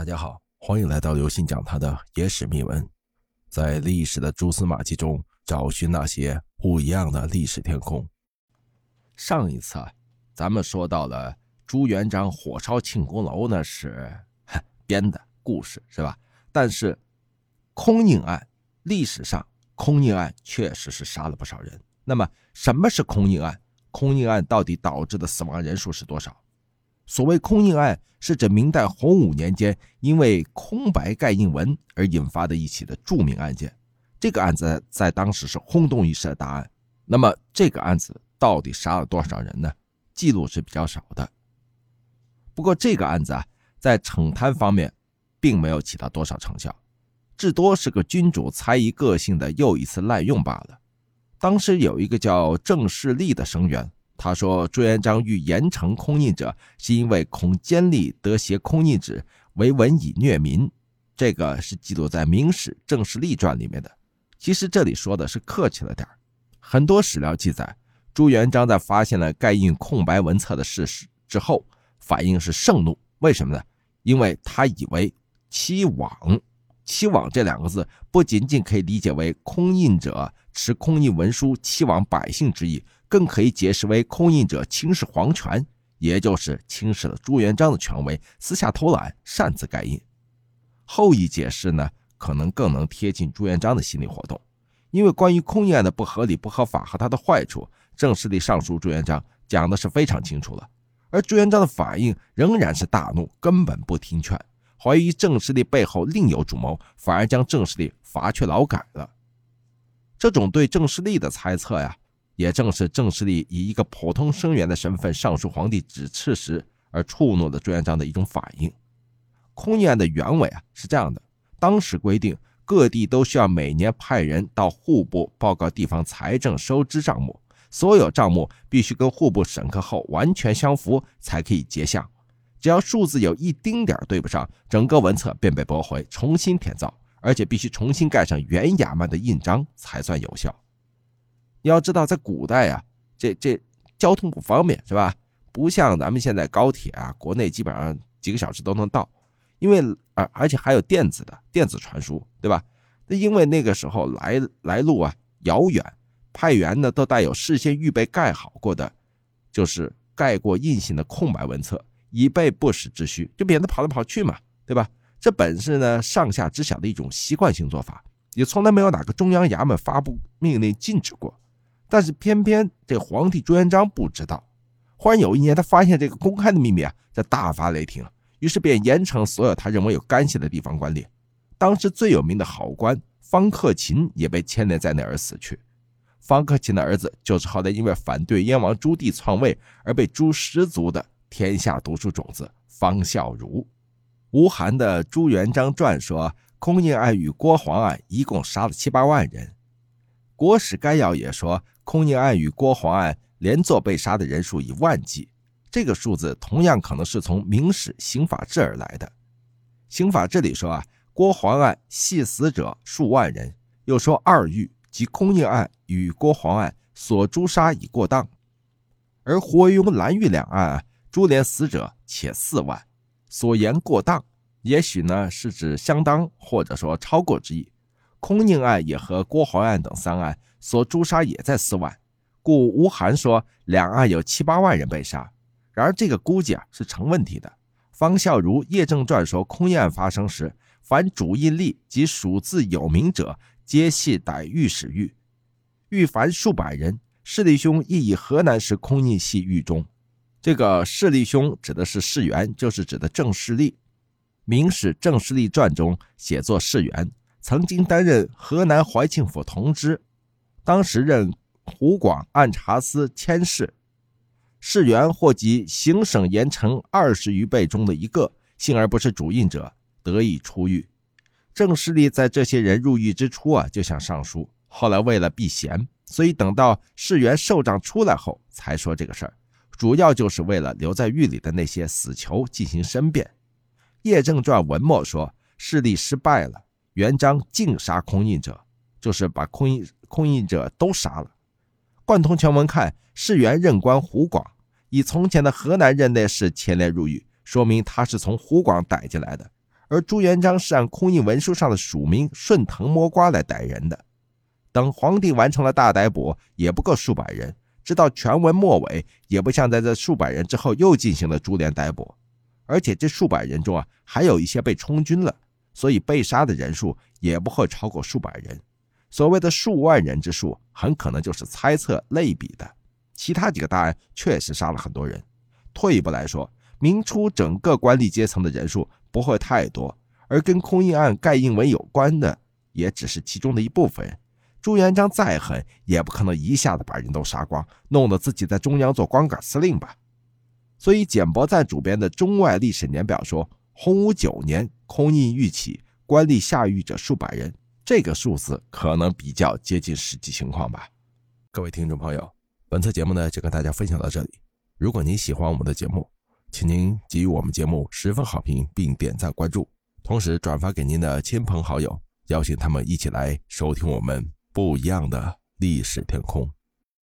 大家好，欢迎来到刘信讲他的野史秘闻，在历史的蛛丝马迹中找寻那些不一样的历史天空。上一次，咱们说到了朱元璋火烧庆功楼，那是 编的故事，是吧？但是空印案，历史上空印案确实是杀了不少人。那么什么是空印案？空印案到底导致的死亡人数是多少？所谓空印案，是指明代洪武年间因为空白盖印文而引发的一起的著名案件。这个案子在当时是轰动一时的大案。那么这个案子到底杀了多少人呢？记录是比较少的。不过这个案子啊，在惩贪方面并没有起到多少成效，至多是个君主猜疑个性的又一次滥用罢了。当时有一个叫郑世立的生员。他说：“朱元璋欲严惩空印者，是因为恐奸吏得挟空印旨，为文以虐民。”这个是记录在《明史正史立传》里面的。其实这里说的是客气了点很多史料记载，朱元璋在发现了盖印空白文册的事实之后，反应是盛怒。为什么呢？因为他以为欺罔。欺罔这两个字，不仅仅可以理解为空印者持空印文书欺罔百姓之意。更可以解释为空印者轻视皇权，也就是轻视了朱元璋的权威，私下偷懒，擅自盖印。后一解释呢，可能更能贴近朱元璋的心理活动，因为关于空印案的不合理、不合法和它的坏处，正式的上书朱元璋讲的是非常清楚了。而朱元璋的反应仍然是大怒，根本不听劝，怀疑郑士立背后另有主谋，反而将郑士立罚去劳改了。这种对郑士立的猜测呀。也正是郑士立以一个普通生员的身份上书皇帝指斥时，而触怒了朱元璋的一种反应。空印案的原委啊是这样的：当时规定，各地都需要每年派人到户部报告地方财政收支账目，所有账目必须跟户部审核后完全相符，才可以结项。只要数字有一丁点对不上，整个文册便被驳回，重新填造，而且必须重新盖上原衙门的印章才算有效。你要知道，在古代啊，这这交通不方便，是吧？不像咱们现在高铁啊，国内基本上几个小时都能到。因为而而且还有电子的电子传输，对吧？那因为那个时候来来路啊遥远，派员呢都带有事先预备盖好过的，就是盖过印信的空白文册，以备不时之需，就免得跑来跑去嘛，对吧？这本是呢上下知晓的一种习惯性做法，也从来没有哪个中央衙门发布命令禁止过。但是偏偏这皇帝朱元璋不知道。忽然有一年，他发现这个公开的秘密啊，这大发雷霆，于是便严惩所有他认为有干系的地方官吏。当时最有名的好官方克勤也被牵连在内而死去。方克勤的儿子就是后来因为反对燕王朱棣篡位而被诛十族的天下读书种子方孝孺。吴晗的《朱元璋传》说，空印案与郭黄案一共杀了七八万人。国史概要也说。空印案与郭黄案连坐被杀的人数以万计，这个数字同样可能是从《明史刑法志》而来的。《刑法志》里说啊，郭黄案系死者数万人，又说二狱及空印案与郭黄案所诛杀已过当，而胡惟庸、蓝玉两案啊，株连死者且四万，所言过当，也许呢是指相当或者说超过之意。空印案也和郭黄案等三案。所诛杀也在四万，故吴晗说两岸有七八万人被杀。然而这个估计啊是成问题的。方孝孺《叶正传》说，空印案发生时，凡主印吏及属字有名者，皆系逮御史狱，狱凡数百人。势力兄亦以河南时空印系狱中。这个势力兄指的是世元，就是指的郑士立。《明史郑士立传》中写作世元，曾经担任河南怀庆府同知。当时任湖广按察司佥事，士元或及行省盐城二十余倍中的一个，幸而不是主印者，得以出狱。郑士立在这些人入狱之初啊，就想上书，后来为了避嫌，所以等到士元受长出来后才说这个事儿，主要就是为了留在狱里的那些死囚进行申辩。叶正传文末说，势力失败了，元璋尽杀空印者。就是把空印空印者都杀了。贯通全文看，世元任官湖广，以从前的河南任内事牵连入狱，说明他是从湖广逮进来的。而朱元璋是按空印文书上的署名顺藤摸瓜来逮人的。等皇帝完成了大逮捕，也不够数百人，直到全文末尾，也不像在这数百人之后又进行了株连逮捕。而且这数百人中啊，还有一些被充军了，所以被杀的人数也不会超过数百人。所谓的数万人之数，很可能就是猜测类比的。其他几个大案确实杀了很多人。退一步来说，明初整个官吏阶层的人数不会太多，而跟空印案盖印文有关的，也只是其中的一部分。朱元璋再狠，也不可能一下子把人都杀光，弄得自己在中央做光杆司令吧。所以，简伯赞主编的《中外历史年表》说，洪武九年空印欲起，官吏下狱者数百人，这个数字可能比较接近实际情况吧。各位听众朋友，本次节目呢就跟大家分享到这里。如果您喜欢我们的节目，请您给予我们节目十分好评，并点赞关注，同时转发给您的亲朋好友，邀请他们一起来收听我们不一样的历史天空。